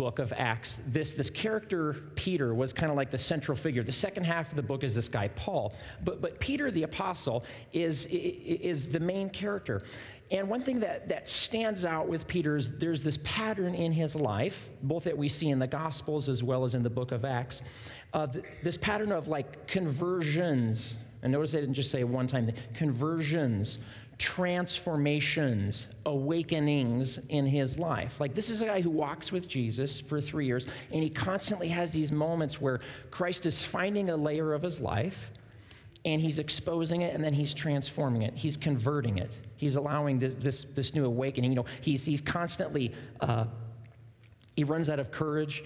book of Acts, this, this character, Peter, was kind of like the central figure. The second half of the book is this guy, Paul. But, but Peter the apostle is, is the main character. And one thing that, that stands out with Peter is there's this pattern in his life, both that we see in the Gospels as well as in the book of Acts, uh, this pattern of like conversions. And notice I didn't just say one time, conversions, transformations, awakenings in his life. Like, this is a guy who walks with Jesus for three years, and he constantly has these moments where Christ is finding a layer of his life and he's exposing it and then he's transforming it. He's converting it. He's allowing this, this, this new awakening. You know he's, he's constantly uh, he runs out of courage.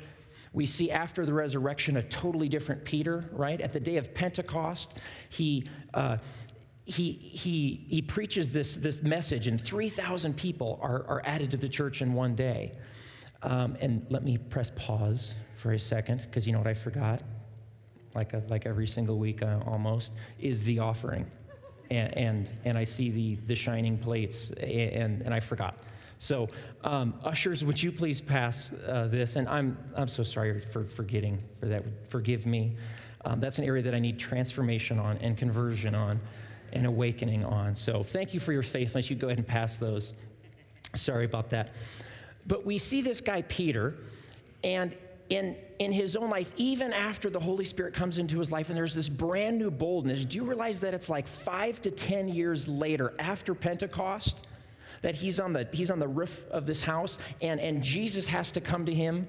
We see after the resurrection a totally different peter right? At the day of pentecost he uh, he, he, he preaches this, this message, and 3,000 people are, are added to the church in one day. Um, and let me press pause for a second, because you know what I forgot? Like, a, like every single week uh, almost, is the offering. And, and, and, I see the, the shining plates, and, and I forgot. So, um, ushers, would you please pass uh, this? And I'm, I'm so sorry for forgetting for that. Forgive me. Um, that's an area that I need transformation on and conversion on and awakening on. So thank you for your faithfulness. You go ahead and pass those. Sorry about that. But we see this guy, Peter, and in, in his own life, even after the Holy Spirit comes into his life and there's this brand new boldness, do you realize that it's like five to 10 years later, after Pentecost, that he's on the, he's on the roof of this house and, and Jesus has to come to him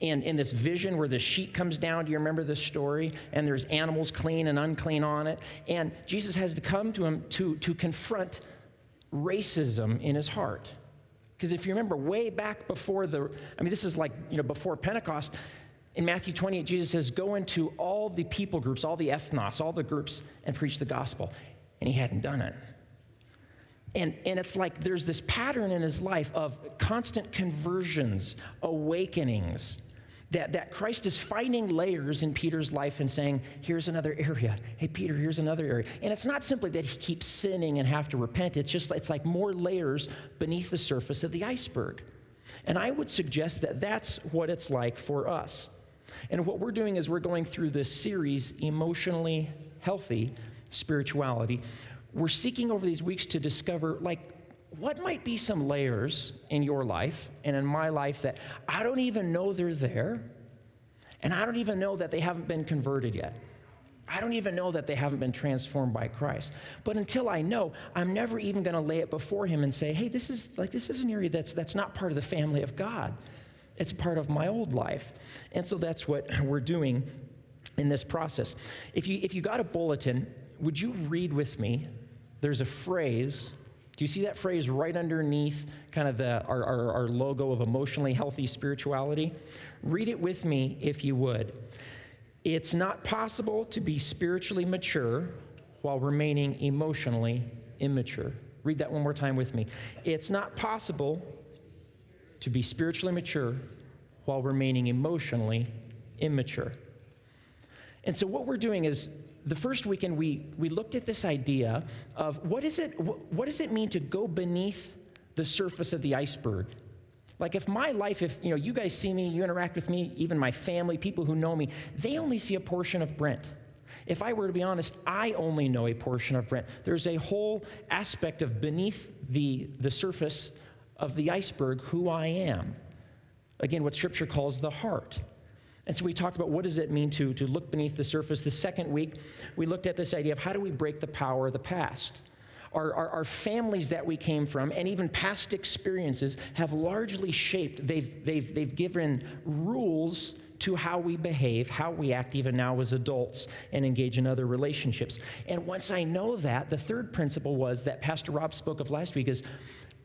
and in this vision where the sheet comes down, do you remember this story? And there's animals clean and unclean on it. And Jesus has to come to him to, to confront racism in his heart. Because if you remember, way back before the, I mean, this is like, you know, before Pentecost, in Matthew 28, Jesus says, Go into all the people groups, all the ethnos, all the groups, and preach the gospel. And he hadn't done it. And, and it's like there's this pattern in his life of constant conversions, awakenings, that, that Christ is finding layers in Peter's life and saying, here's another area. Hey, Peter, here's another area. And it's not simply that he keeps sinning and have to repent. It's just, it's like more layers beneath the surface of the iceberg. And I would suggest that that's what it's like for us. And what we're doing is we're going through this series, Emotionally Healthy Spirituality. We're seeking over these weeks to discover, like, what might be some layers in your life and in my life that I don't even know they're there, and I don't even know that they haven't been converted yet? I don't even know that they haven't been transformed by Christ. But until I know, I'm never even going to lay it before him and say, "Hey, this is like this is an area that's that's not part of the family of God. It's part of my old life." And so that's what we're doing in this process. If you if you got a bulletin, would you read with me? There's a phrase do you see that phrase right underneath kind of the, our, our, our logo of emotionally healthy spirituality? Read it with me if you would. It's not possible to be spiritually mature while remaining emotionally immature. Read that one more time with me. It's not possible to be spiritually mature while remaining emotionally immature. And so, what we're doing is the first weekend we, we looked at this idea of what, is it, what does it mean to go beneath the surface of the iceberg? Like if my life, if you know, you guys see me, you interact with me, even my family, people who know me, they only see a portion of Brent. If I were to be honest, I only know a portion of Brent. There's a whole aspect of beneath the, the surface of the iceberg who I am. Again, what scripture calls the heart. And so we talked about what does it mean to, to look beneath the surface. The second week, we looked at this idea of how do we break the power of the past. Our, our, our, families that we came from and even past experiences have largely shaped, they've, they've, they've given rules to how we behave, how we act even now as adults and engage in other relationships. And once I know that, the third principle was that Pastor Rob spoke of last week is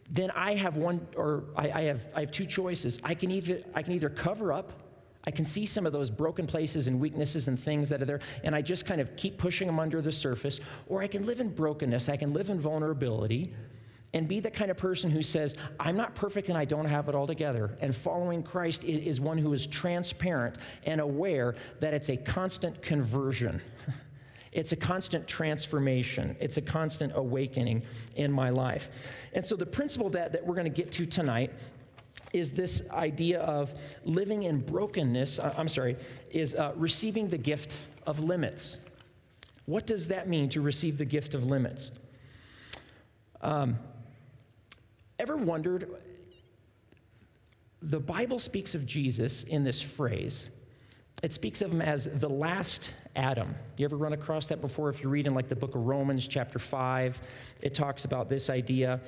then I have one, or I, I have, I have two choices. I can, either, I can either cover up I can see some of those broken places and weaknesses and things that are there, and I just kind of keep pushing them under the surface. Or I can live in brokenness, I can live in vulnerability, and be the kind of person who says, I'm not perfect and I don't have it all together. And following Christ is one who is transparent and aware that it's a constant conversion. It's a constant transformation. It's a constant awakening in my life. And so, the principle that, that we're going to get to tonight is this idea of living in brokenness. Uh, I'm sorry, is uh, receiving the gift of limits. What does that mean to receive the gift of limits? Um, ever wondered? The Bible speaks of Jesus in this phrase. It speaks of him as the last Adam. You ever run across that before? If you read in like the book of Romans, chapter 5, it talks about this idea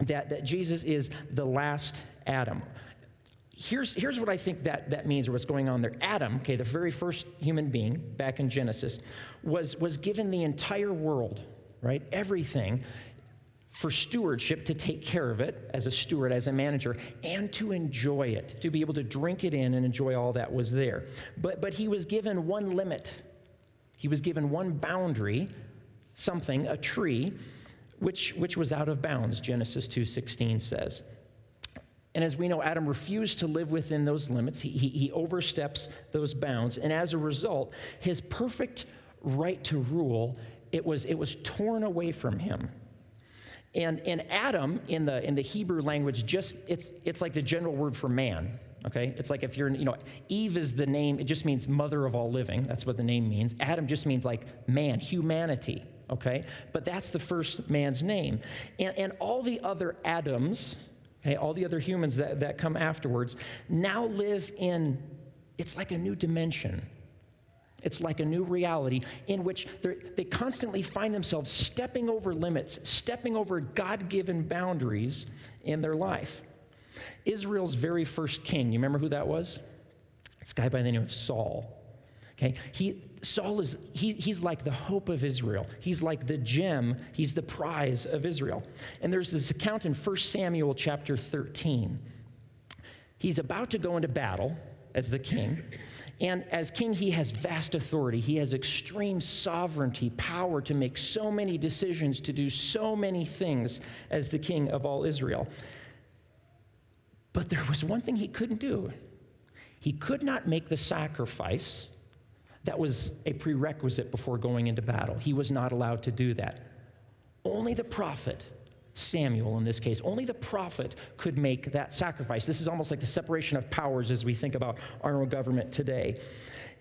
that, that Jesus is the last Adam. Here's, here's what I think that, that means or what's going on there. Adam, okay, the very first human being back in Genesis, was, was given the entire world, right? Everything for stewardship to take care of it as a steward, as a manager, and to enjoy it, to be able to drink it in and enjoy all that was there. But, but he was given one limit. He was given one boundary, something, a tree, which, which was out of bounds, Genesis 2.16 says. And as we know, Adam refused to live within those limits. He, he, he, oversteps those bounds. And as a result, his perfect right to rule, it was, it was torn away from him. And, and Adam, in the, in the Hebrew language, just it's, it's like the general word for man. Okay? It's like if you're, you know, Eve is the name, it just means mother of all living. That's what the name means. Adam just means like man, humanity. Okay? But that's the first man's name. And, and all the other Adams, All the other humans that, that come afterwards now live in, it's like a new dimension. It's like a new reality in which they constantly find themselves stepping over limits, stepping over God given boundaries in their life. Israel's very first king, you remember who that was? This guy by the name of Saul. Okay, he, Saul is, he, he's like the hope of Israel. He's like the gem, he's the prize of Israel. And there's this account in 1 Samuel chapter 13. He's about to go into battle as the king. And as king, he has vast authority. He has extreme sovereignty, power to make so many decisions, to do so many things as the king of all Israel. But there was one thing he couldn't do he could not make the sacrifice that was a prerequisite before going into battle. He was not allowed to do that. Only the prophet, Samuel in this case, only the prophet could make that sacrifice. This is almost like the separation of powers as we think about our government today.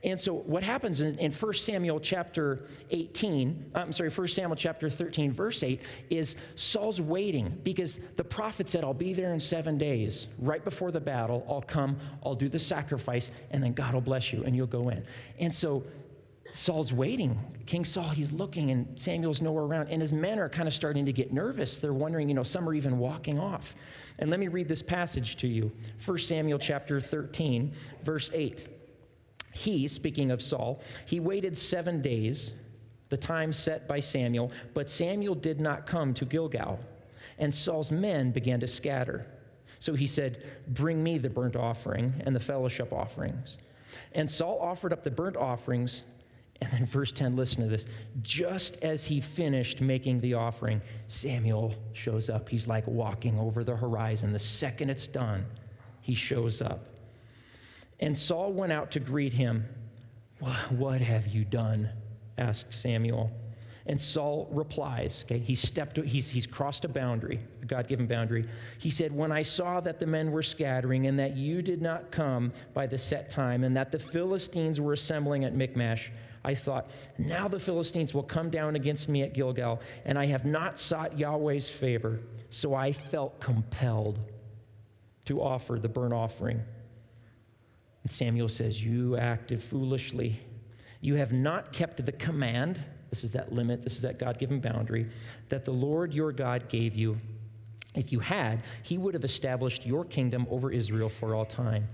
And so what happens in, in 1 Samuel chapter 18, uh, I'm sorry, 1 Samuel chapter 13, verse 8, is Saul's waiting because the prophet said, I'll be there in seven days. Right before the battle, I'll come, I'll do the sacrifice, and then God will bless you and you'll go in. And so Saul's waiting. King Saul, he's looking, and Samuel's nowhere around. And his men are kind of starting to get nervous. They're wondering, you know, some are even walking off. And let me read this passage to you 1 Samuel chapter 13, verse 8. He, speaking of Saul, he waited seven days, the time set by Samuel, but Samuel did not come to Gilgal, and Saul's men began to scatter. So he said, Bring me the burnt offering and the fellowship offerings. And Saul offered up the burnt offerings. And then, verse 10, listen to this. Just as he finished making the offering, Samuel shows up. He's like walking over the horizon. The second it's done, he shows up. And Saul went out to greet him. What have you done? asked Samuel. And Saul replies, okay, he stepped, he's, he's crossed a boundary, a God given boundary. He said, When I saw that the men were scattering and that you did not come by the set time and that the Philistines were assembling at Michmash, I thought, Now the Philistines will come down against me at Gilgal, and I have not sought Yahweh's favor. So I felt compelled to offer the burnt offering. And Samuel says, You acted foolishly. You have not kept the command. This is that limit, this is that God given boundary that the Lord your God gave you. If you had, he would have established your kingdom over Israel for all time.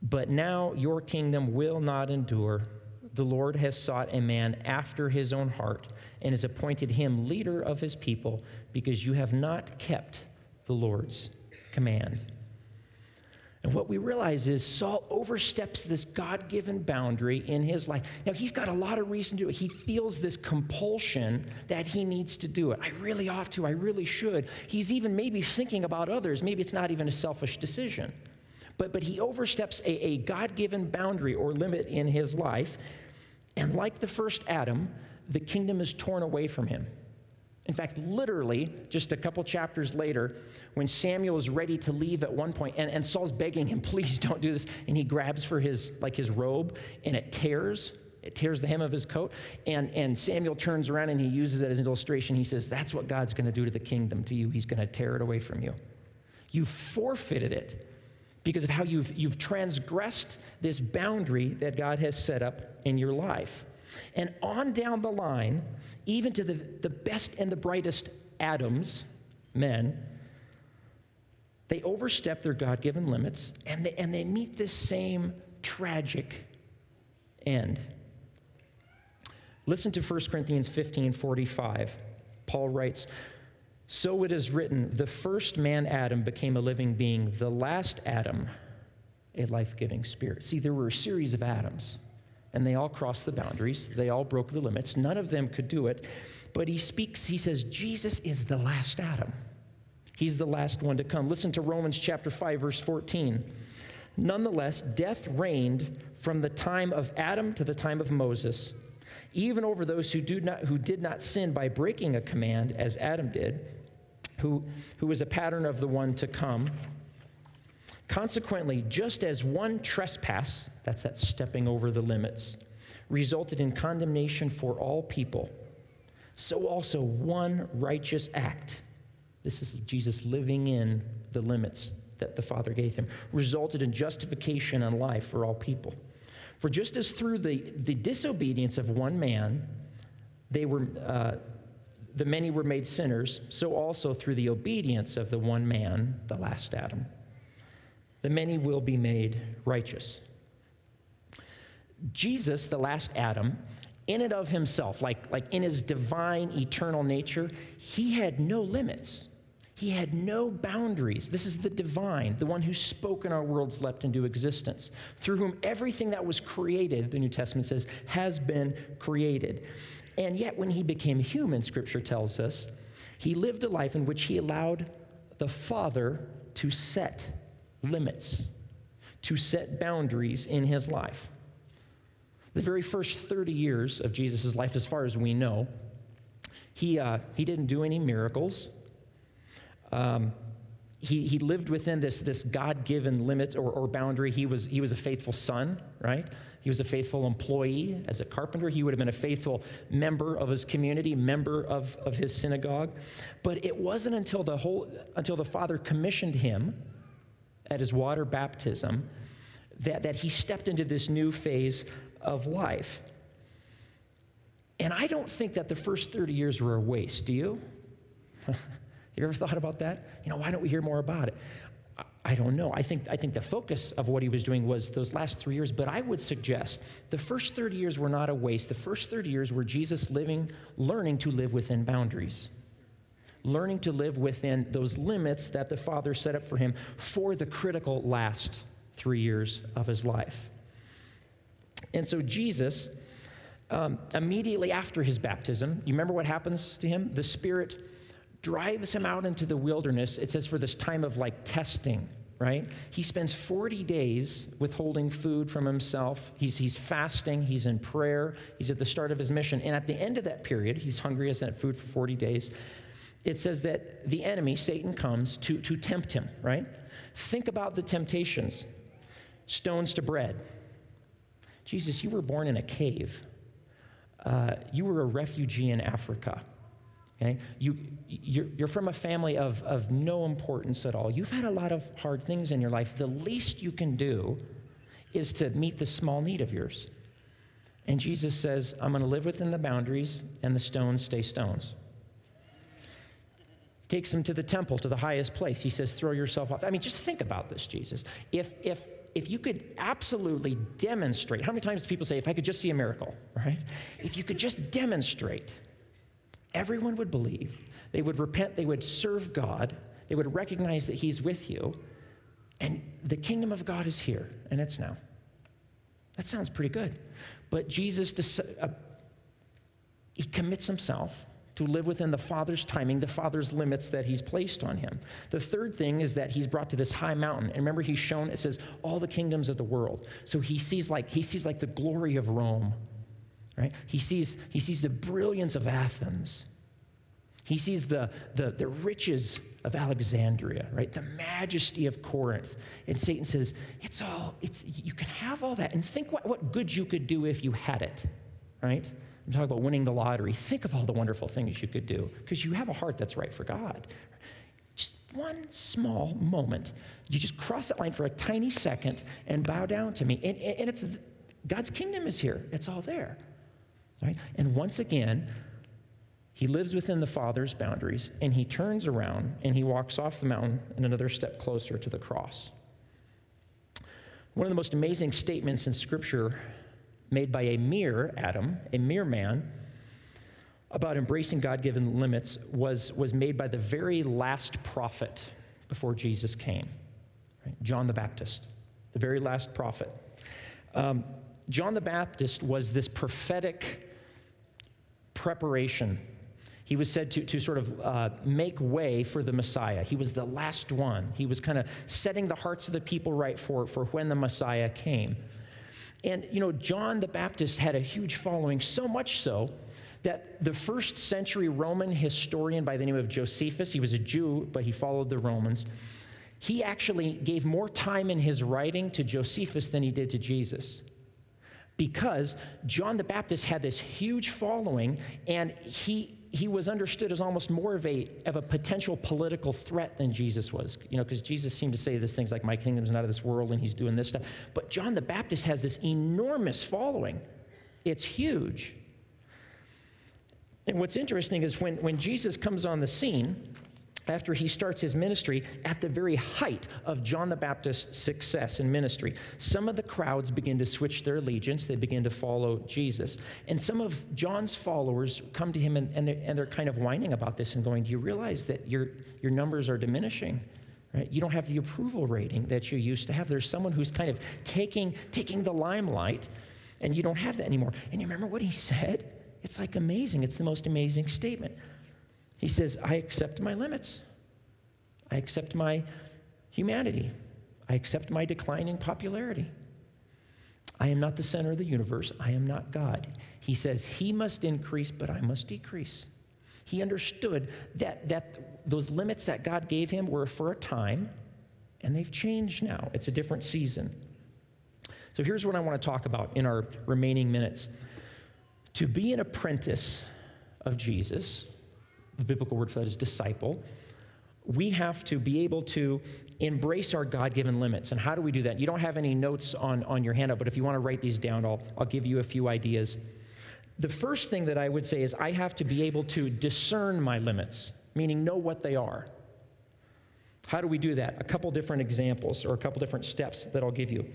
But now your kingdom will not endure. The Lord has sought a man after his own heart and has appointed him leader of his people because you have not kept the Lord's command. And what we realize is Saul oversteps this God given boundary in his life. Now, he's got a lot of reason to do it. He feels this compulsion that he needs to do it. I really ought to. I really should. He's even maybe thinking about others. Maybe it's not even a selfish decision. But, but he oversteps a, a God given boundary or limit in his life. And like the first Adam, the kingdom is torn away from him. In fact, literally, just a couple chapters later, when Samuel is ready to leave at one point, and, and Saul's begging him, please don't do this, and he grabs for his like his robe, and it tears. It tears the hem of his coat. And, and Samuel turns around and he uses it as an illustration. He says, That's what God's going to do to the kingdom to you. He's going to tear it away from you. You forfeited it because of how you've, you've transgressed this boundary that God has set up in your life. And on down the line, even to the, the best and the brightest Adams, men, they overstep their God given limits and they, and they meet this same tragic end. Listen to 1 Corinthians 15 45. Paul writes, So it is written, the first man, Adam, became a living being, the last Adam, a life giving spirit. See, there were a series of Adams and they all crossed the boundaries. They all broke the limits. None of them could do it. But he speaks, he says, Jesus is the last Adam. He's the last one to come. Listen to Romans chapter 5, verse 14. Nonetheless, death reigned from the time of Adam to the time of Moses, even over those who, do not, who did not sin by breaking a command, as Adam did, who, who was a pattern of the one to come. Consequently, just as one trespass, that's that stepping over the limits, resulted in condemnation for all people, so also one righteous act, this is Jesus living in the limits that the Father gave him, resulted in justification and life for all people. For just as through the, the disobedience of one man, they were, uh, the many were made sinners, so also through the obedience of the one man, the last Adam, the many will be made righteous. Jesus, the last Adam, in and of himself, like, like in his divine eternal nature, he had no limits. He had no boundaries. This is the divine, the one who spoke and our worlds leapt into existence, through whom everything that was created, the New Testament says, has been created. And yet, when he became human, scripture tells us, he lived a life in which he allowed the Father to set limits, to set boundaries in his life. The very first 30 years of Jesus' life, as far as we know, he, uh, he didn't do any miracles. Um, he, he lived within this, this God given limit or, or boundary. He was, he was a faithful son, right? He was a faithful employee as a carpenter. He would have been a faithful member of his community, member of, of his synagogue. But it wasn't until the, whole, until the Father commissioned him at his water baptism that, that he stepped into this new phase of life. And I don't think that the first 30 years were a waste, do you? Have you ever thought about that? You know, why don't we hear more about it? I don't know. I think, I think the focus of what he was doing was those last three years, but I would suggest the first 30 years were not a waste. The first 30 years were Jesus living, learning to live within boundaries learning to live within those limits that the Father set up for him for the critical last three years of his life. And so, Jesus, um, immediately after his baptism, you remember what happens to him? The Spirit drives him out into the wilderness. It says for this time of like testing, right? He spends 40 days withholding food from himself. He's, he's fasting, he's in prayer, he's at the start of his mission. And at the end of that period, he's hungry as that food for 40 days it says that the enemy, Satan, comes to, to tempt him, right? Think about the temptations stones to bread. Jesus, you were born in a cave. Uh, you were a refugee in Africa. Okay? You, you're, you're from a family of, of no importance at all. You've had a lot of hard things in your life. The least you can do is to meet the small need of yours. And Jesus says, I'm going to live within the boundaries, and the stones stay stones takes him to the temple, to the highest place. He says, Throw yourself off. I mean, just think about this, Jesus. If, if, if you could absolutely demonstrate, how many times do people say, If I could just see a miracle, right? If you could just demonstrate, everyone would believe. They would repent, they would serve God, they would recognize that He's with you, and the kingdom of God is here, and it's now. That sounds pretty good. But Jesus, uh, he commits himself to live within the Father's timing, the Father's limits that He's placed on him. The third thing is that He's brought to this high mountain. And remember, He's shown, it says, all the kingdoms of the world. So He sees like, he sees like the glory of Rome, right? He sees, he sees the brilliance of Athens. He sees the, the, the riches of Alexandria, right? The majesty of Corinth. And Satan says, it's all, it's, you can have all that. And think what, what good you could do if you had it, right? I'm talking about winning the lottery. Think of all the wonderful things you could do because you have a heart that's right for God. Just one small moment. You just cross that line for a tiny second and bow down to me. And, and it's God's kingdom is here, it's all there. Right? And once again, he lives within the Father's boundaries, and he turns around and he walks off the mountain and another step closer to the cross. One of the most amazing statements in Scripture made by a mere Adam, a mere man, about embracing God given limits was, was made by the very last prophet before Jesus came right? John the Baptist, the very last prophet. Um, John the Baptist was this prophetic preparation he was said to, to sort of uh, make way for the Messiah. He was the last one. He was kind of setting the hearts of the people right for, for when the Messiah came. And, you know, John the Baptist had a huge following, so much so that the first century Roman historian by the name of Josephus, he was a Jew, but he followed the Romans, he actually gave more time in his writing to Josephus than he did to Jesus. Because John the Baptist had this huge following and he he was understood as almost more of a, of a potential political threat than Jesus was. You know, because Jesus seemed to say these things like, My kingdom's not of this world, and he's doing this stuff. But John the Baptist has this enormous following, it's huge. And what's interesting is when, when Jesus comes on the scene, after he starts his ministry at the very height of John the Baptist's success in ministry. Some of the crowds begin to switch their allegiance, they begin to follow Jesus. And some of John's followers come to him and, and, they're, and they're kind of whining about this and going, Do you realize that your, your numbers are diminishing? Right? You don't have the approval rating that you used to have. There's someone who's kind of taking, taking the limelight, and you don't have that anymore. And you remember what he said? It's like amazing. It's the most amazing statement. He says, I accept my limits. I accept my humanity. I accept my declining popularity. I am not the center of the universe. I am not God. He says, He must increase, but I must decrease. He understood that, that those limits that God gave him were for a time, and they've changed now. It's a different season. So here's what I want to talk about in our remaining minutes. To be an apprentice of Jesus, the biblical word for that is disciple. We have to be able to embrace our God given limits. And how do we do that? You don't have any notes on, on your handout, but if you want to write these down, I'll, I'll give you a few ideas. The first thing that I would say is I have to be able to discern my limits, meaning know what they are. How do we do that? A couple different examples or a couple different steps that I'll give you.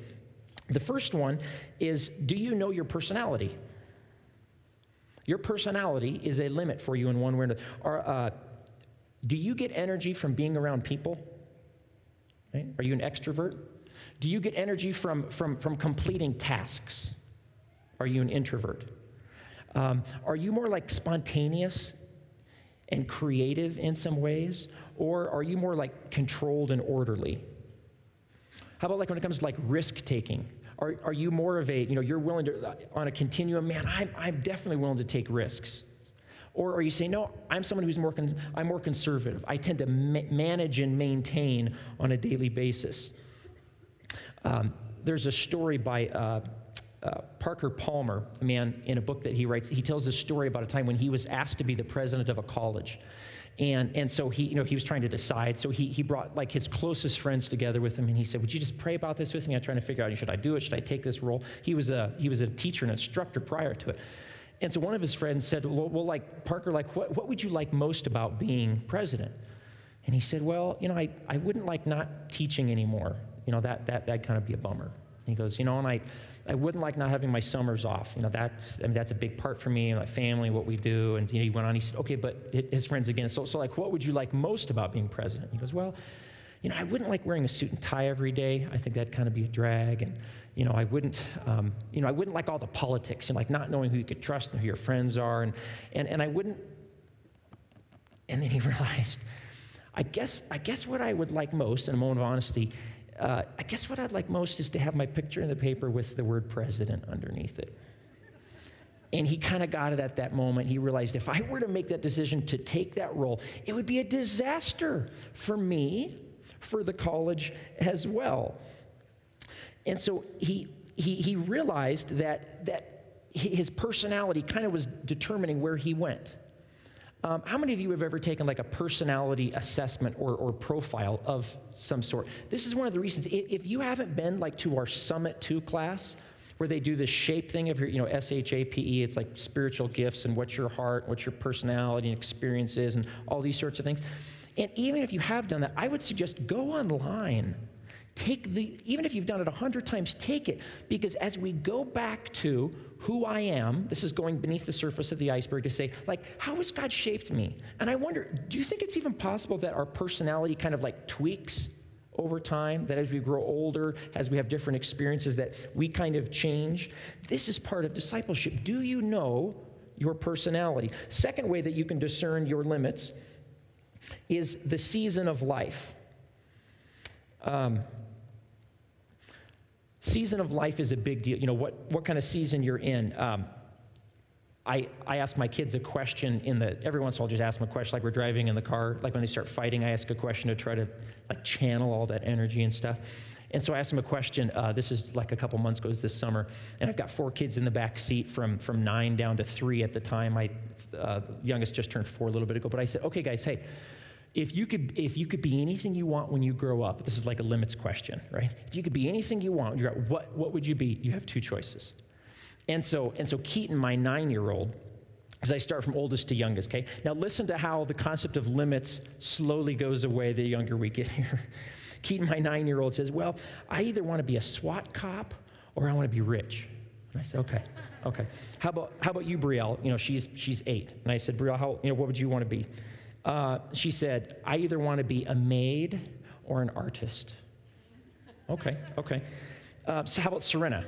The first one is do you know your personality? Your personality is a limit for you in one way or another. Uh, do you get energy from being around people? Right? Are you an extrovert? Do you get energy from, from, from completing tasks? Are you an introvert? Um, are you more like spontaneous and creative in some ways? Or are you more like controlled and orderly? How about like when it comes to like risk taking? Are, are you more of a, you know, you're willing to, on a continuum, man, I'm, I'm definitely willing to take risks. Or are you saying, no, I'm someone who's more, con- I'm more conservative. I tend to ma- manage and maintain on a daily basis. Um, there's a story by uh, uh, Parker Palmer, a man in a book that he writes. He tells a story about a time when he was asked to be the president of a college. And, and so he, you know, he was trying to decide. So he, he brought like his closest friends together with him and he said, would you just pray about this with me? I'm trying to figure out, should I do it? Should I take this role? He was a, he was a teacher and instructor prior to it. And so one of his friends said, well, well like, Parker, like, what, what would you like most about being president? And he said, well, you know, I, I wouldn't like not teaching anymore. You know, that, that, that'd kind of be a bummer. And he goes, you know, and I, I wouldn't like not having my summers off. You know, that's, I mean, that's a big part for me and my family, what we do. And you know, he went on, he said, okay, but his friends again, so, so like, what would you like most about being president? He goes, well, you know, I wouldn't like wearing a suit and tie every day. I think that'd kind of be a drag. And, you know, I wouldn't, um, you know, I wouldn't like all the politics and like not knowing who you could trust and who your friends are. And, and, and I wouldn't, and then he realized, I guess, I guess what I would like most, in a moment of honesty, uh, I guess what I'd like most is to have my picture in the paper with the word president underneath it. And he kind of got it at that moment. He realized if I were to make that decision to take that role, it would be a disaster for me, for the college as well. And so he, he, he realized that, that his personality kind of was determining where he went. Um, how many of you have ever taken like a personality assessment or, or profile of some sort? This is one of the reasons. If, you haven't been like to our Summit 2 class, where they do this shape thing of your, you know, S H A P E, it's like spiritual gifts and what's your heart, what's your personality and experiences, and all these sorts of things. And even if you have done that, I would suggest go online Take the, even if you've done it a hundred times, take it. Because as we go back to who I am, this is going beneath the surface of the iceberg to say, like, how has God shaped me? And I wonder, do you think it's even possible that our personality kind of like tweaks over time? That as we grow older, as we have different experiences, that we kind of change? This is part of discipleship. Do you know your personality? Second way that you can discern your limits is the season of life. Um, season of life is a big deal. You know, what, what kind of season you're in. Um, I, I ask my kids a question in the, every once in a while, I'll just ask them a question like we're driving in the car. Like when they start fighting, I ask a question to try to like channel all that energy and stuff. And so I asked them a question. Uh, this is like a couple months ago, this summer. And I've got four kids in the back seat from, from nine down to three at the time. My uh, youngest just turned four a little bit ago. But I said, okay, guys, hey, if you could if you could be anything you want when you grow up this is like a limits question right? If you could be anything you want you're at, what what would you be? You have two choices. And so and so keaton my nine year old as i start from oldest to youngest okay? Now listen to how the concept of limits slowly goes away the younger we get here. Keaton my nine year old says well i either want to be a swat cop or i want to be rich. And i said okay okay. How about how about you brielle? You know she's she's eight. And i said brielle how you know what would you want to be uh, she said, I either want to be a maid or an artist. Okay, okay. Uh, so, how about Serena?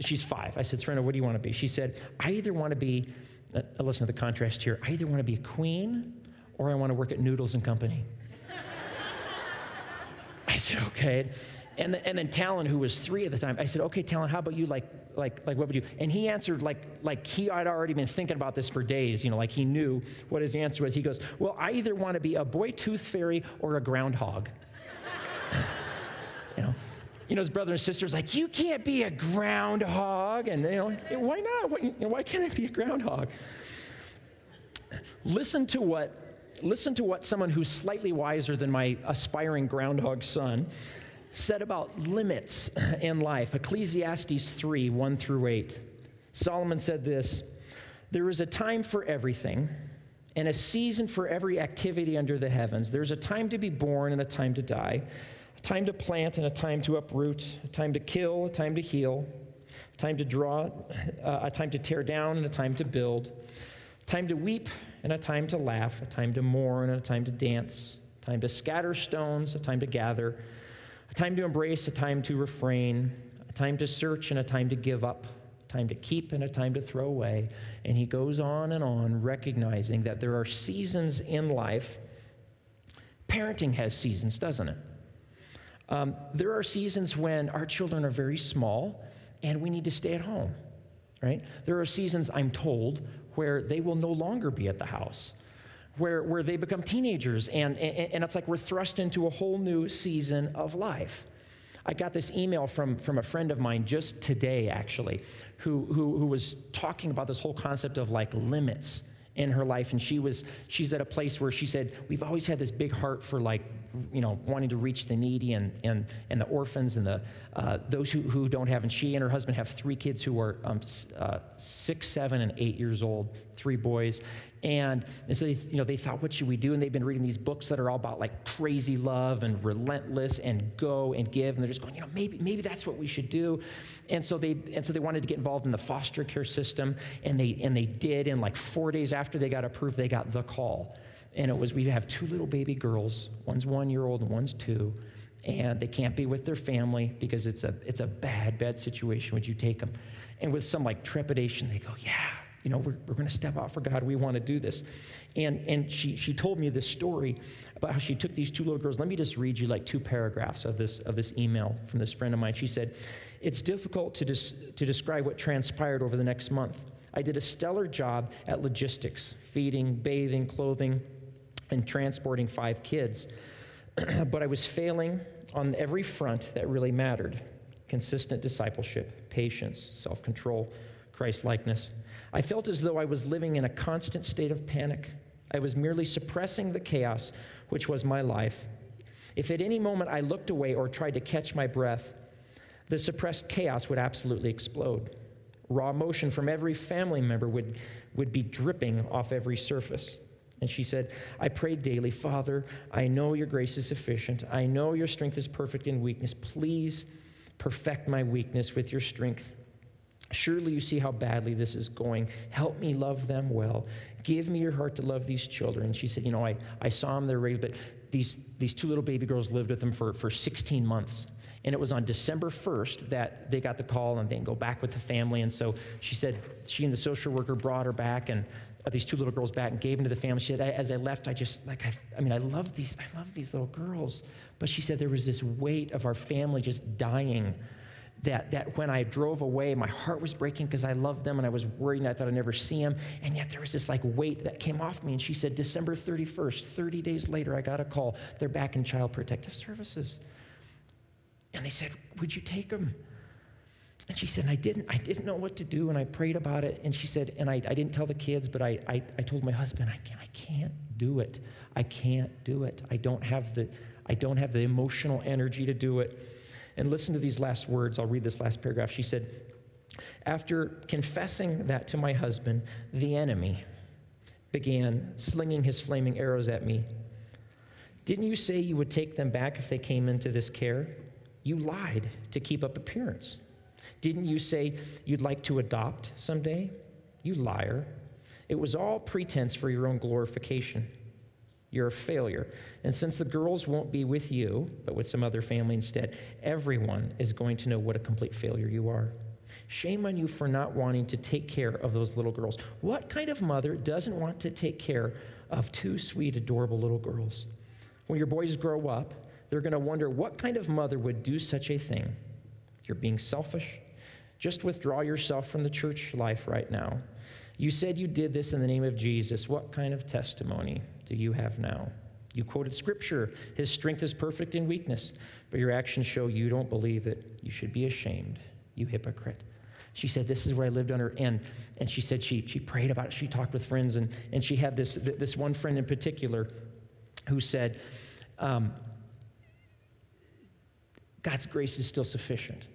She's five. I said, Serena, what do you want to be? She said, I either want to be, uh, listen to the contrast here, I either want to be a queen or I want to work at Noodles and Company. I said, okay. And, the, and then Talon, who was three at the time, I said, okay, Talon, how about you? Like, like, like, what would you? And he answered like, like he had already been thinking about this for days. You know, like he knew what his answer was. He goes, well, I either want to be a boy tooth fairy or a groundhog. you know, you know, his brother and sister's like, you can't be a groundhog. And, you know, why not? Why, why can't I be a groundhog? Listen to what, listen to what someone who's slightly wiser than my aspiring groundhog son said about limits in life. Ecclesiastes 3 1 through 8. Solomon said this There is a time for everything and a season for every activity under the heavens. There's a time to be born and a time to die, a time to plant and a time to uproot, a time to kill, a time to heal, a time to draw, uh, a time to tear down and a time to build, a time to weep and a time to laugh, a time to mourn and a time to dance, time to scatter stones, a time to gather time to embrace, a time to refrain, a time to search, and a time to give up, a time to keep, and a time to throw away. And he goes on and on, recognizing that there are seasons in life. Parenting has seasons, doesn't it? Um, there are seasons when our children are very small and we need to stay at home, right? There are seasons, I'm told, where they will no longer be at the house where, where they become teenagers, and, and, and it's like we're thrust into a whole new season of life. I got this email from, from a friend of mine just today, actually, who, who, who was talking about this whole concept of like limits in her life and she was she's at a place where she said we've always had this big heart for like you know wanting to reach the needy and and and the orphans and the uh, those who, who don't have and she and her husband have three kids who are um, uh, six seven and eight years old three boys and, and so they, you know, they thought, what should we do? And they've been reading these books that are all about like crazy love and relentless and go and give. And they're just going, you know, maybe, maybe that's what we should do. And so they, and so they wanted to get involved in the foster care system. And they, and they did. And like four days after they got approved, they got the call. And it was, we have two little baby girls. One's one year old and one's two and they can't be with their family because it's a, it's a bad, bad situation. Would you take them? And with some like trepidation, they go, Yeah, you know, we're, we're going to step out for God. We want to do this. And, and she, she told me this story about how she took these two little girls. Let me just read you like two paragraphs of this, of this email from this friend of mine. She said, It's difficult to, dis- to describe what transpired over the next month. I did a stellar job at logistics, feeding, bathing, clothing, and transporting five kids. but I was failing on every front that really mattered consistent discipleship, patience, self control, Christ likeness. I felt as though I was living in a constant state of panic. I was merely suppressing the chaos which was my life. If at any moment I looked away or tried to catch my breath, the suppressed chaos would absolutely explode. Raw emotion from every family member would, would be dripping off every surface. And she said, I prayed daily, Father, I know your grace is sufficient. I know your strength is perfect in weakness. Please perfect my weakness with your strength. Surely you see how badly this is going. Help me love them well. Give me your heart to love these children. She said, You know, I, I saw them, raised, but these, these two little baby girls lived with them for, for 16 months. And it was on December 1st that they got the call and they go back with the family. And so she said she and the social worker brought her back and uh, these two little girls back and gave them to the family. She said, as I left, I just, like, I, I mean, I love these, I love these little girls. But she said there was this weight of our family just dying that, that when I drove away, my heart was breaking because I loved them and I was worried and I thought I'd never see them. And yet there was this like weight that came off me. And she said, December 31st, 30 days later, I got a call. They're back in Child Protective Services. And they said, Would you take them? And she said, I didn't, I didn't know what to do, and I prayed about it. And she said, and I, I didn't tell the kids, but I, I, I told my husband, I can't, I can't do it. I can't do it. I don't have the, I don't have the emotional energy to do it. And listen to these last words. I'll read this last paragraph. She said, After confessing that to my husband, the enemy began slinging his flaming arrows at me. Didn't you say you would take them back if they came into this care? You lied to keep up appearance. Didn't you say you'd like to adopt someday? You liar. It was all pretense for your own glorification. You're a failure. And since the girls won't be with you, but with some other family instead, everyone is going to know what a complete failure you are. Shame on you for not wanting to take care of those little girls. What kind of mother doesn't want to take care of two sweet, adorable little girls? When your boys grow up, they're going to wonder what kind of mother would do such a thing. You're being selfish. Just withdraw yourself from the church life right now. You said you did this in the name of Jesus. What kind of testimony do you have now? You quoted scripture. His strength is perfect in weakness, but your actions show you don't believe it. You should be ashamed, you hypocrite. She said, This is where I lived under. And, and she said she, she prayed about it. She talked with friends. And, and she had this, this one friend in particular who said, um, God's grace is still sufficient.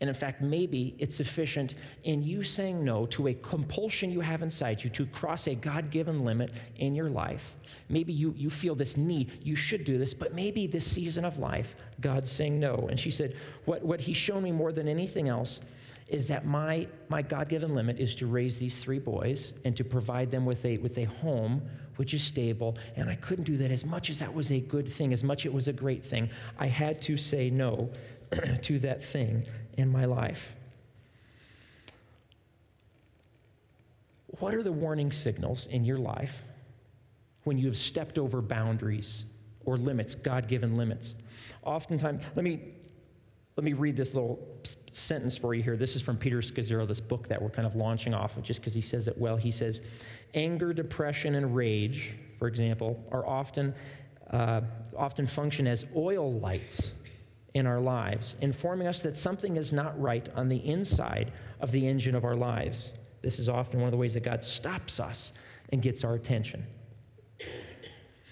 And in fact, maybe it's sufficient in you saying no to a compulsion you have inside you to cross a God given limit in your life. Maybe you, you feel this need, you should do this, but maybe this season of life, God's saying no. And she said, What, what He's shown me more than anything else is that my, my God given limit is to raise these three boys and to provide them with a, with a home which is stable. And I couldn't do that as much as that was a good thing, as much it was a great thing. I had to say no to that thing in my life. What are the warning signals in your life when you have stepped over boundaries or limits, God given limits? Oftentimes, let me, let me read this little sentence for you here. This is from Peter Scazzero, this book that we're kind of launching off of just because he says it well. He says, Anger, depression, and rage, for example, are often, uh, often function as oil lights in our lives, informing us that something is not right on the inside of the engine of our lives. This is often one of the ways that God stops us and gets our attention.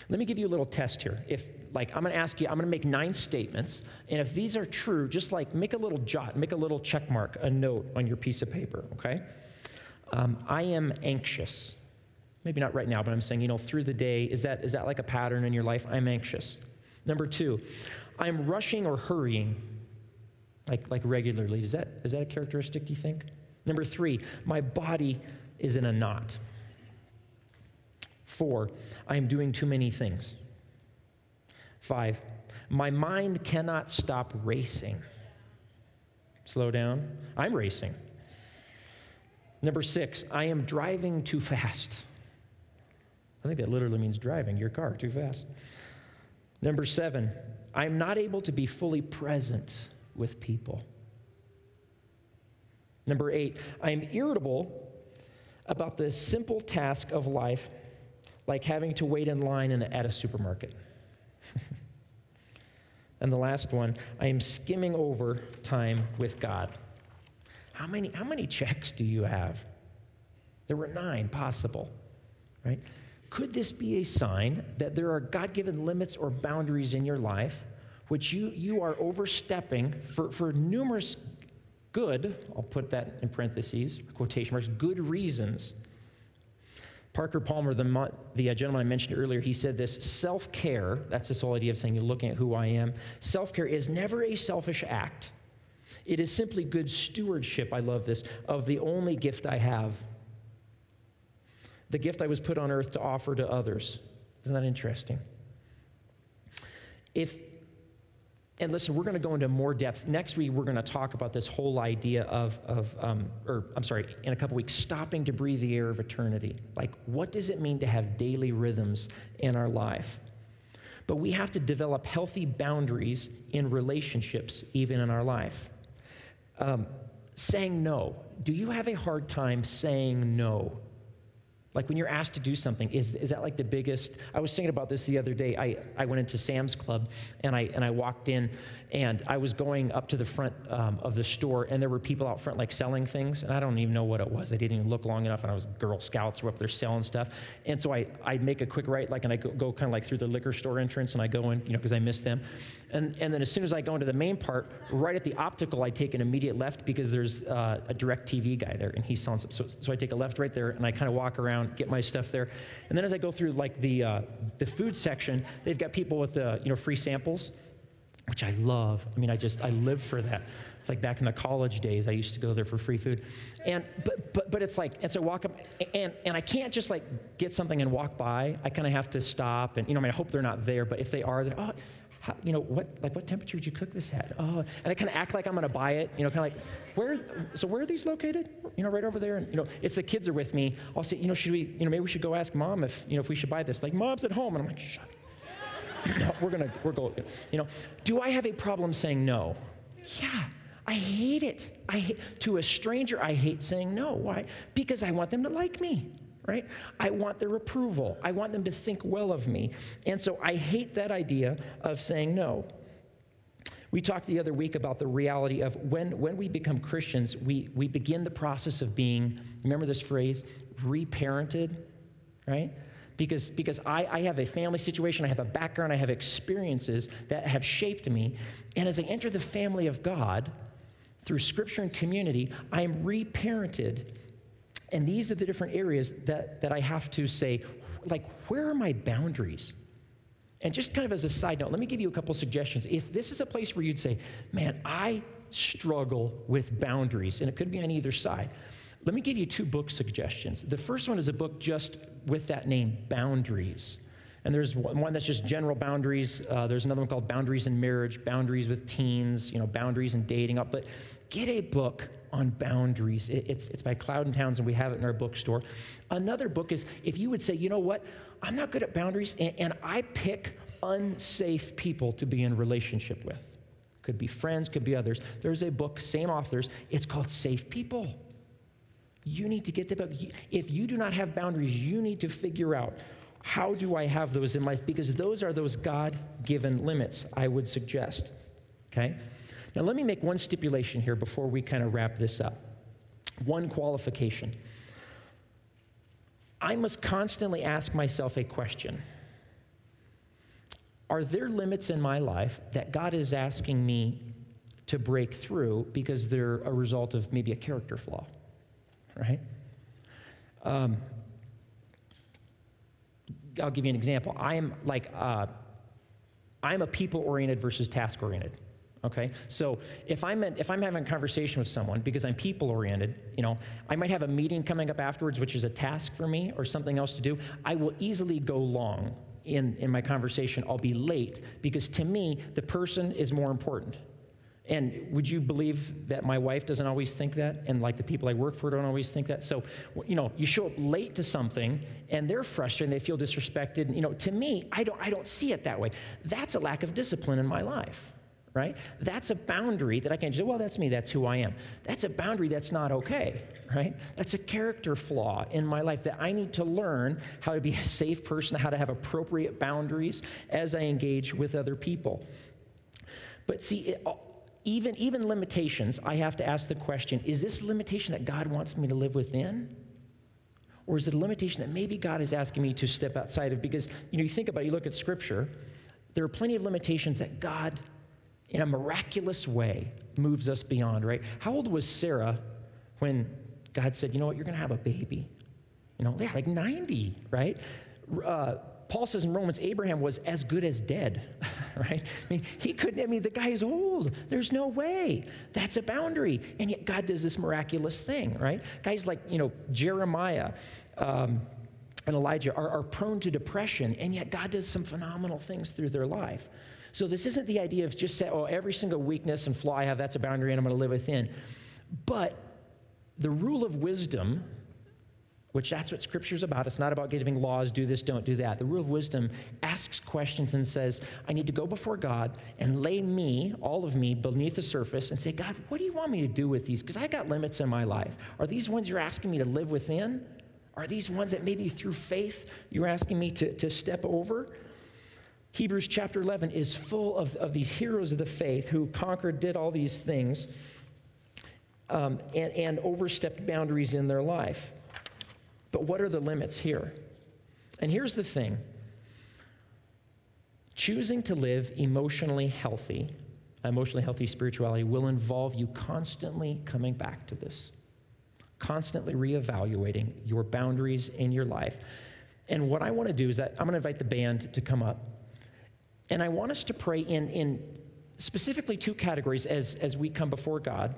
Let me give you a little test here. If, like, I'm going to ask you, I'm going to make nine statements, and if these are true, just like make a little jot, make a little check mark, a note on your piece of paper, okay? Um, I am anxious. Maybe not right now, but I'm saying, you know, through the day, is that, is that like a pattern in your life? I'm anxious. Number two, I'm rushing or hurrying, like, like regularly. Is that, is that a characteristic, do you think? Number three, my body is in a knot. Four, I am doing too many things. Five, my mind cannot stop racing. Slow down. I'm racing. Number six, I am driving too fast. I think that literally means driving your car too fast. Number seven, I'm not able to be fully present with people. Number eight, I am irritable about the simple task of life, like having to wait in line in at a supermarket. and the last one, I am skimming over time with God. How many, how many checks do you have? There were nine possible, right? Could this be a sign that there are God given limits or boundaries in your life which you, you are overstepping for, for numerous good, I'll put that in parentheses, quotation marks, good reasons? Parker Palmer, the, the uh, gentleman I mentioned earlier, he said this self care, that's this whole idea of saying you're looking at who I am. Self care is never a selfish act, it is simply good stewardship, I love this, of the only gift I have the gift I was put on earth to offer to others. Isn't that interesting? If, and listen, we're going to go into more depth. Next week, we're going to talk about this whole idea of, of um, or I'm sorry, in a couple weeks, stopping to breathe the air of eternity. Like, what does it mean to have daily rhythms in our life? But we have to develop healthy boundaries in relationships, even in our life. Um, saying no. Do you have a hard time saying no like when you're asked to do something, is, is that like the biggest? I was thinking about this the other day. I, I went into Sam's Club and I, and I walked in and I was going up to the front um, of the store, and there were people out front like selling things, and I don't even know what it was. I didn't even look long enough, and I was Girl Scouts were up there selling stuff. And so I, I make a quick right, like, and I go, go kind of like through the liquor store entrance, and I go in, you know, because I missed them. And, and then as soon as I go into the main part, right at the optical, I take an immediate left because there's uh, a TV guy there, and he's selling stuff. So, so I take a left right there, and I kind of walk around, get my stuff there. And then as I go through like the, uh, the food section, they've got people with, uh, you know, free samples which I love. I mean, I just, I live for that. It's like back in the college days, I used to go there for free food. And, but, but, but it's like, and so walk up, and, and I can't just like get something and walk by. I kind of have to stop, and, you know, I mean, I hope they're not there, but if they are, then, oh, how, you know, what, like, what temperature did you cook this at? Oh, and I kind of act like I'm to buy it, you know, kind of like, where, so where are these located? You know, right over there. And, you know, if the kids are with me, I'll say, you know, should we, you know, maybe we should go ask mom if, you know, if we should buy this. Like, mom's at home. And I'm like, shut we're gonna, we're going, you know. Do I have a problem saying no? Yeah, I hate it. I hate, to a stranger, I hate saying no. Why? Because I want them to like me, right? I want their approval. I want them to think well of me. And so I hate that idea of saying no. We talked the other week about the reality of when, when we become Christians, we, we begin the process of being, remember this phrase, reparented, right? Because, because I, I have a family situation, I have a background, I have experiences that have shaped me. And as I enter the family of God through scripture and community, I am reparented. And these are the different areas that, that I have to say, like, where are my boundaries? And just kind of as a side note, let me give you a couple suggestions. If this is a place where you'd say, man, I struggle with boundaries, and it could be on either side, let me give you two book suggestions. The first one is a book just with that name, Boundaries. And there's one that's just general boundaries. Uh, there's another one called Boundaries in Marriage, Boundaries with Teens, you know, Boundaries in Dating. Up. But get a book on boundaries. It, it's, it's by Cloud and Townsend. We have it in our bookstore. Another book is if you would say, you know what, I'm not good at boundaries, and, and I pick unsafe people to be in relationship with. Could be friends, could be others. There's a book, same authors. It's called Safe People. You need to get the. If you do not have boundaries, you need to figure out how do I have those in life? Because those are those God given limits, I would suggest. Okay? Now, let me make one stipulation here before we kind of wrap this up. One qualification. I must constantly ask myself a question Are there limits in my life that God is asking me to break through because they're a result of maybe a character flaw? Right? Um, I'll give you an example. I am like, uh, I'm a people oriented versus task oriented. Okay, so if I'm if I'm having a conversation with someone because I'm people oriented, you know, I might have a meeting coming up afterwards, which is a task for me or something else to do. I will easily go long in in my conversation. I'll be late because to me the person is more important. And would you believe that my wife doesn't always think that? And like the people I work for don't always think that? So, you know, you show up late to something and they're frustrated, and they feel disrespected. You know, to me, I don't, I don't see it that way. That's a lack of discipline in my life, right? That's a boundary that I can't say, well, that's me, that's who I am. That's a boundary that's not okay, right? That's a character flaw in my life that I need to learn how to be a safe person, how to have appropriate boundaries as I engage with other people. But see, it, even, even limitations, I have to ask the question is this limitation that God wants me to live within? Or is it a limitation that maybe God is asking me to step outside of? Because, you know, you think about it, you look at Scripture, there are plenty of limitations that God, in a miraculous way, moves us beyond, right? How old was Sarah when God said, you know what, you're going to have a baby? You know, yeah, like 90, right? Uh, Paul says in Romans, Abraham was as good as dead, right? I mean, he couldn't, I mean, the guy is old. There's no way. That's a boundary. And yet God does this miraculous thing, right? Guys like, you know, Jeremiah um, and Elijah are, are prone to depression, and yet God does some phenomenal things through their life. So this isn't the idea of just say, oh, every single weakness and flaw I have, that's a boundary and I'm going to live within. But the rule of wisdom which that's what scripture's about. It's not about giving laws, do this, don't do that. The rule of wisdom asks questions and says, I need to go before God and lay me, all of me, beneath the surface and say, God, what do you want me to do with these? Because I got limits in my life. Are these ones you're asking me to live within? Are these ones that maybe through faith you're asking me to, to step over? Hebrews chapter 11 is full of, of these heroes of the faith who conquered, did all these things, um, and, and overstepped boundaries in their life. But what are the limits here? And here's the thing choosing to live emotionally healthy, emotionally healthy spirituality, will involve you constantly coming back to this, constantly reevaluating your boundaries in your life. And what I want to do is that I'm going to invite the band to come up. And I want us to pray in, in specifically two categories as, as we come before God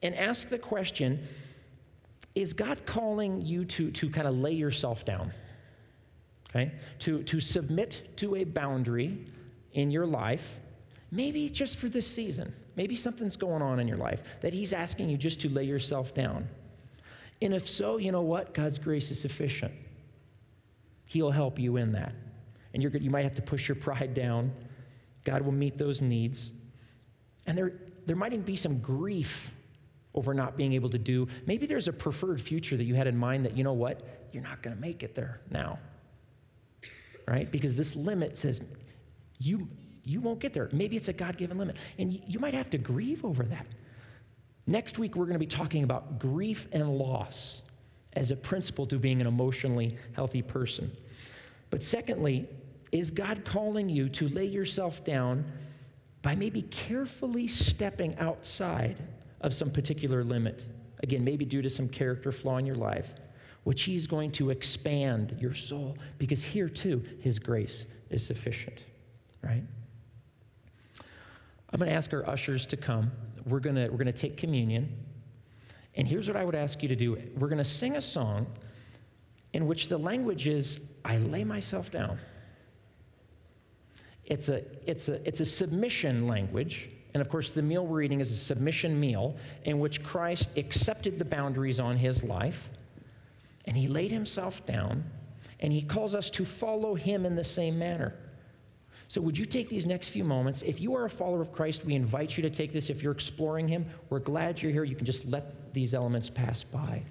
and ask the question is God calling you to, to kind of lay yourself down? Okay? To, to submit to a boundary in your life, maybe just for this season. Maybe something's going on in your life that He's asking you just to lay yourself down. And if so, you know what? God's grace is sufficient. He'll help you in that. And you're, you might have to push your pride down. God will meet those needs. And there, there might even be some grief over not being able to do. Maybe there's a preferred future that you had in mind that, you know what, you're not going to make it there now. Right? Because this limit says you, you won't get there. Maybe it's a God given limit. And you, you might have to grieve over that. Next week, we're going to be talking about grief and loss as a principle to being an emotionally healthy person. But secondly, is God calling you to lay yourself down by maybe carefully stepping outside of some particular limit. Again, maybe due to some character flaw in your life, which He's going to expand your soul because here too, His grace is sufficient, right? I'm going to ask our ushers to come. We're going to, we're going to take communion. And here's what I would ask you to do we're going to sing a song in which the language is, I lay myself down. It's a, it's a, it's a submission language and of course, the meal we're eating is a submission meal in which Christ accepted the boundaries on his life and he laid himself down and he calls us to follow him in the same manner. So, would you take these next few moments? If you are a follower of Christ, we invite you to take this. If you're exploring him, we're glad you're here. You can just let these elements pass by.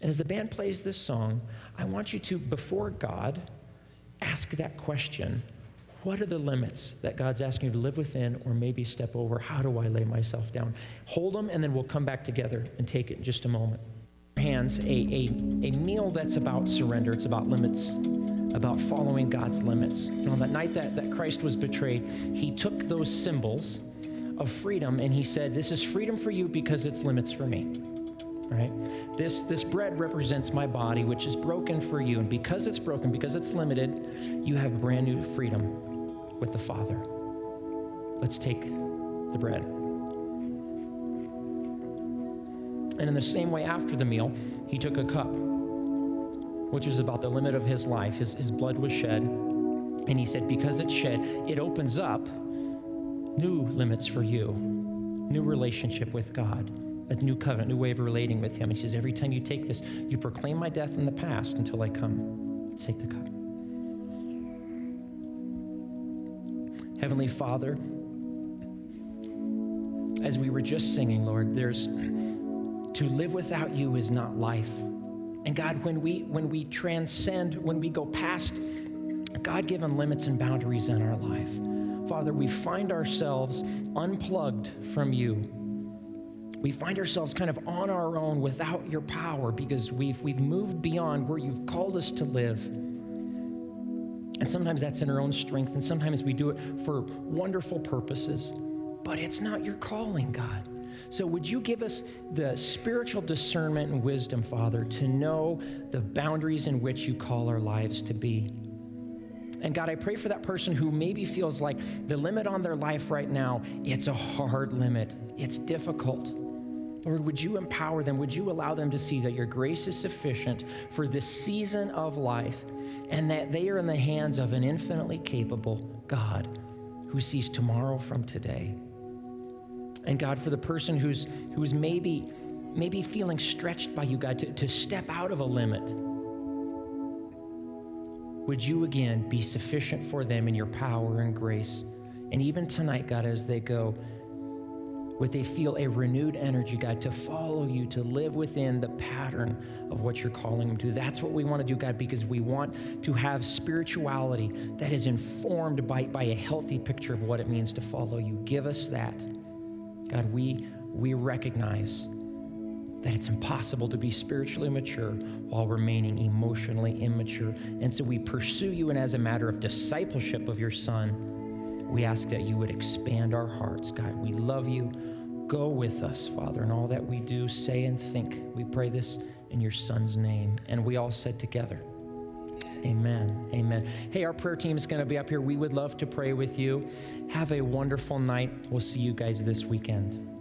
And as the band plays this song, I want you to, before God, ask that question what are the limits that God's asking you to live within or maybe step over? How do I lay myself down? Hold them, and then we'll come back together and take it in just a moment. Hands, a, a, a meal that's about surrender, it's about limits, about following God's limits. And on that night that, that Christ was betrayed, he took those symbols of freedom and he said, This is freedom for you because it's limits for me right this this bread represents my body which is broken for you and because it's broken because it's limited you have brand new freedom with the Father. Let's take the bread. And in the same way, after the meal, he took a cup, which was about the limit of his life. His, his blood was shed. And he said, Because it's shed, it opens up new limits for you, new relationship with God, a new covenant, new way of relating with him. He says, Every time you take this, you proclaim my death in the past until I come. Let's take the cup. Heavenly Father, as we were just singing, Lord, there's to live without you is not life. And God, when we when we transcend, when we go past God-given limits and boundaries in our life, Father, we find ourselves unplugged from you. We find ourselves kind of on our own without your power because we've, we've moved beyond where you've called us to live. And sometimes that's in our own strength, and sometimes we do it for wonderful purposes, but it's not your calling, God. So, would you give us the spiritual discernment and wisdom, Father, to know the boundaries in which you call our lives to be? And God, I pray for that person who maybe feels like the limit on their life right now, it's a hard limit, it's difficult. Lord, would you empower them? Would you allow them to see that your grace is sufficient for this season of life and that they are in the hands of an infinitely capable God who sees tomorrow from today? And God, for the person who's, who's maybe, maybe feeling stretched by you, God, to, to step out of a limit, would you again be sufficient for them in your power and grace? And even tonight, God, as they go, would they feel a renewed energy, God, to follow you, to live within the pattern of what you're calling them to? That's what we want to do, God, because we want to have spirituality that is informed by, by a healthy picture of what it means to follow you. Give us that. God, we, we recognize that it's impossible to be spiritually mature while remaining emotionally immature. And so we pursue you, and as a matter of discipleship of your Son, we ask that you would expand our hearts. God, we love you. Go with us, Father, in all that we do, say, and think. We pray this in your Son's name. And we all said together, Amen. Amen. Hey, our prayer team is going to be up here. We would love to pray with you. Have a wonderful night. We'll see you guys this weekend.